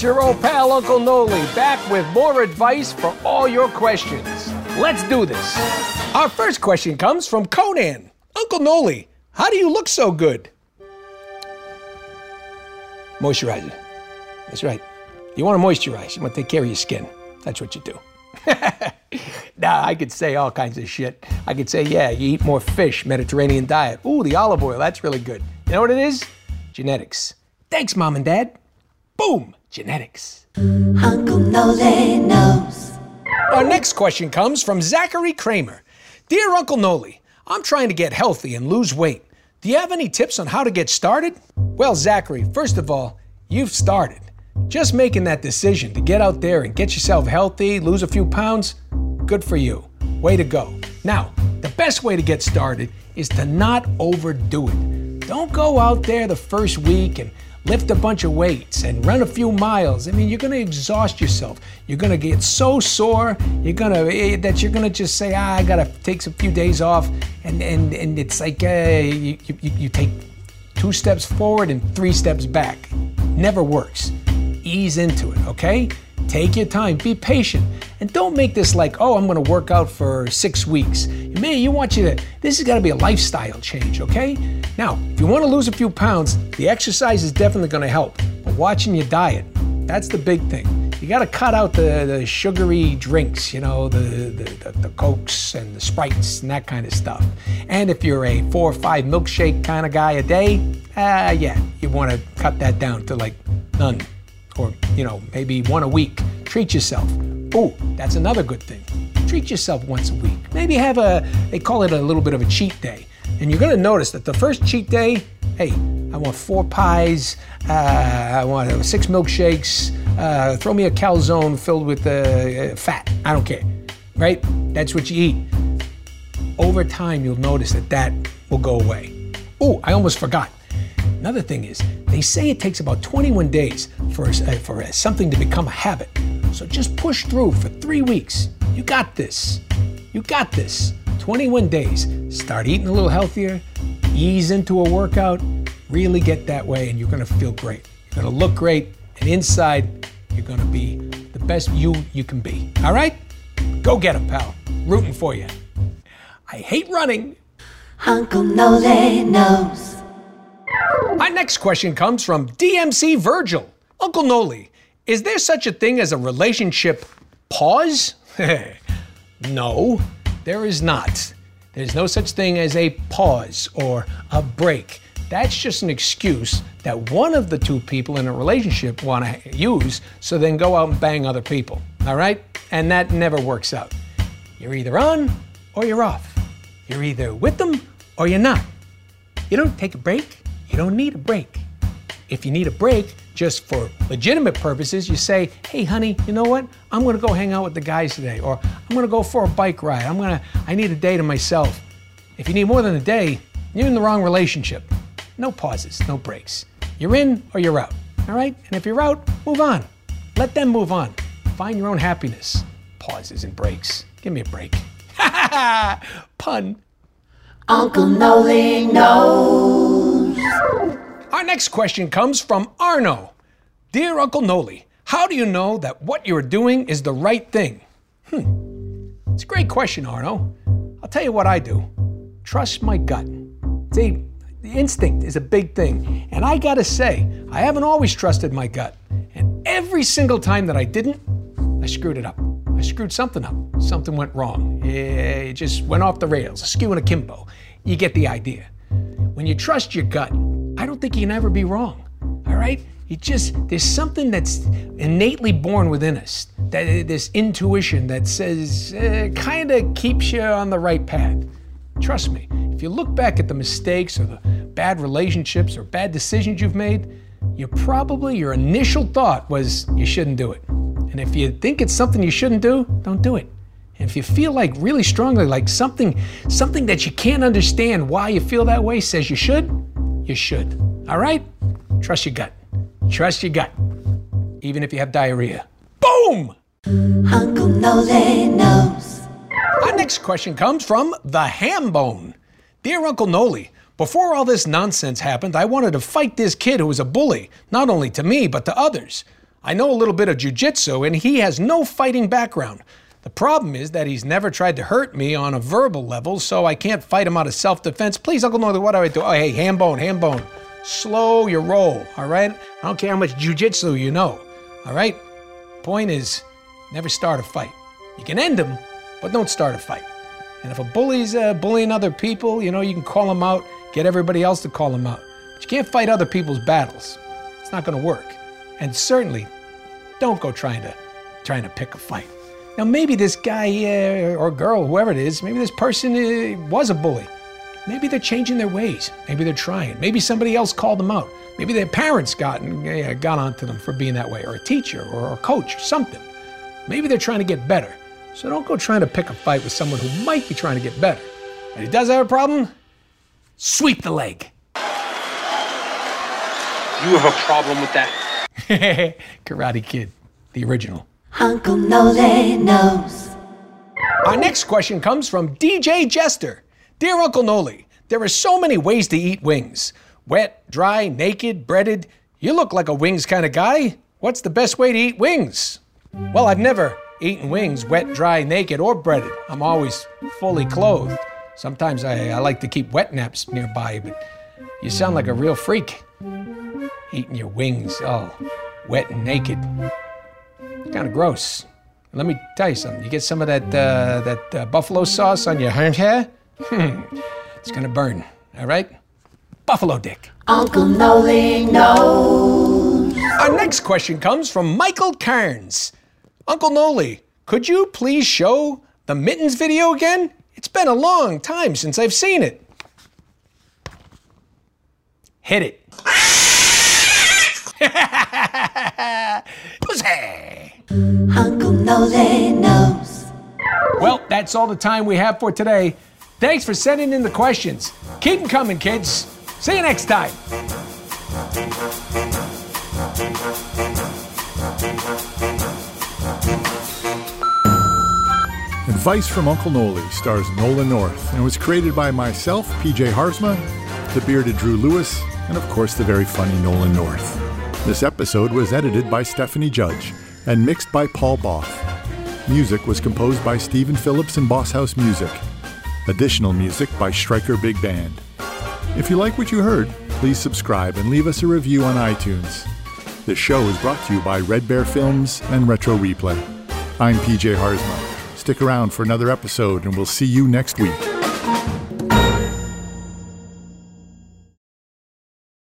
it's your old pal Uncle Noly back with more advice for all your questions. Let's do this. Our first question comes from Conan. Uncle Noly, how do you look so good? Moisturizer. That's right. You want to moisturize, you want to take care of your skin. That's what you do. nah, I could say all kinds of shit. I could say, yeah, you eat more fish, Mediterranean diet. Ooh, the olive oil, that's really good. You know what it is? Genetics. Thanks, Mom and Dad. Boom, genetics. Uncle Noly knows. Our next question comes from Zachary Kramer. Dear Uncle Noly, I'm trying to get healthy and lose weight. Do you have any tips on how to get started? Well, Zachary, first of all, you've started. Just making that decision to get out there and get yourself healthy, lose a few pounds, good for you. Way to go. Now, the best way to get started is to not overdo it. Don't go out there the first week and lift a bunch of weights and run a few miles. I mean, you're going to exhaust yourself. You're going to get so sore. You're going to that you're going to just say, ah, I got to take a few days off, and and and it's like uh, you, you you take two steps forward and three steps back. Never works. Ease into it, okay? Take your time, be patient, and don't make this like, oh, I'm gonna work out for six weeks. Man, you want you to, this has gotta be a lifestyle change, okay? Now, if you wanna lose a few pounds, the exercise is definitely gonna help. But watching your diet, that's the big thing. You gotta cut out the, the sugary drinks, you know, the, the, the, the Cokes and the Sprites and that kind of stuff. And if you're a four or five milkshake kind of guy a day, uh, yeah, you wanna cut that down to like none or you know maybe one a week. Treat yourself. Oh, that's another good thing. Treat yourself once a week. Maybe have a they call it a little bit of a cheat day. And you're gonna notice that the first cheat day, hey, I want four pies, uh, I want six milkshakes, uh, throw me a calzone filled with uh, fat. I don't care, right? That's what you eat. Over time, you'll notice that that will go away. Oh, I almost forgot. Another thing is, they say it takes about 21 days for, uh, for uh, something to become a habit. So just push through for three weeks. You got this. You got this. 21 days. Start eating a little healthier, ease into a workout, really get that way, and you're gonna feel great. You're gonna look great, and inside, you're gonna be the best you you can be. All right? Go get him, pal. Rooting for you. I hate running. Uncle Noly knows. My next question comes from DMC Virgil. Uncle Noly, is there such a thing as a relationship pause? no, there is not. There's no such thing as a pause or a break. That's just an excuse that one of the two people in a relationship want to use so then go out and bang other people. All right? And that never works out. You're either on or you're off. You're either with them or you're not. You don't take a break. You don't need a break. If you need a break, just for legitimate purposes, you say, hey, honey, you know what? I'm gonna go hang out with the guys today, or I'm gonna go for a bike ride. I'm gonna, I need a day to myself. If you need more than a day, you're in the wrong relationship. No pauses, no breaks. You're in or you're out, all right? And if you're out, move on. Let them move on. Find your own happiness. Pauses and breaks. Give me a break. Pun. Uncle Noly knows. Our next question comes from Arno. Dear Uncle Noly, how do you know that what you're doing is the right thing? Hmm. It's a great question, Arno. I'll tell you what I do. Trust my gut. See, the instinct is a big thing. And I gotta say, I haven't always trusted my gut. And every single time that I didn't, I screwed it up. I screwed something up. Something went wrong. It just went off the rails, a askew and akimbo. You get the idea. When you trust your gut, I don't think you can ever be wrong. All right? You just, there's something that's innately born within us, that this intuition that says, uh, kind of keeps you on the right path. Trust me, if you look back at the mistakes or the bad relationships or bad decisions you've made, you probably, your initial thought was you shouldn't do it. And if you think it's something you shouldn't do, don't do it. And if you feel like really strongly, like something, something that you can't understand why you feel that way says you should, you should. All right? Trust your gut. Trust your gut. Even if you have diarrhea. Boom! Uncle Noly knows. Our next question comes from the ham bone. Dear Uncle Noly, before all this nonsense happened, I wanted to fight this kid who was a bully, not only to me, but to others. I know a little bit of jujitsu, and he has no fighting background. The problem is that he's never tried to hurt me on a verbal level, so I can't fight him out of self defense. Please, Uncle Norley, what do I do? Oh, hey, ham bone, ham bone. Slow your roll, all right? I don't care how much jujitsu you know, all right? Point is, never start a fight. You can end them, but don't start a fight. And if a bully's uh, bullying other people, you know, you can call him out, get everybody else to call him out. But you can't fight other people's battles. It's not going to work. And certainly, don't go trying to trying to pick a fight. Now, maybe this guy uh, or girl, whoever it is, maybe this person uh, was a bully. Maybe they're changing their ways. Maybe they're trying. Maybe somebody else called them out. Maybe their parents got uh, got onto them for being that way, or a teacher, or a coach, or something. Maybe they're trying to get better. So don't go trying to pick a fight with someone who might be trying to get better. And he does have a problem, sweep the leg. You have a problem with that? Karate Kid, the original. Uncle Nole knows. Our next question comes from DJ Jester. Dear Uncle Noly, there are so many ways to eat wings wet, dry, naked, breaded. You look like a wings kind of guy. What's the best way to eat wings? Well, I've never eaten wings wet, dry, naked, or breaded. I'm always fully clothed. Sometimes I, I like to keep wet naps nearby, but you sound like a real freak. Eating your wings, oh, wet and naked. Kind of gross. Let me tell you something. You get some of that uh, that uh, buffalo sauce on your hair, hmm, it's gonna burn. All right, buffalo dick. Uncle Nole knows. Our next question comes from Michael Cairns. Uncle Noly, could you please show the mittens video again? It's been a long time since I've seen it. Hit it. Pussy. Uncle Nole knows. Well, that's all the time we have for today. Thanks for sending in the questions. Keep them coming, kids. See you next time. Advice from Uncle Noly stars Nolan North and was created by myself, PJ Haarsma, the bearded Drew Lewis, and of course the very funny Nolan North. This episode was edited by Stephanie Judge and mixed by Paul Both. Music was composed by Stephen Phillips and Bosshouse Music. Additional music by Shtriker Big Band. If you like what you heard, please subscribe and leave us a review on iTunes. This show is brought to you by Red Bear Films and Retro Replay. I'm PJ Haarsma. Stick around for another episode and we'll see you next week.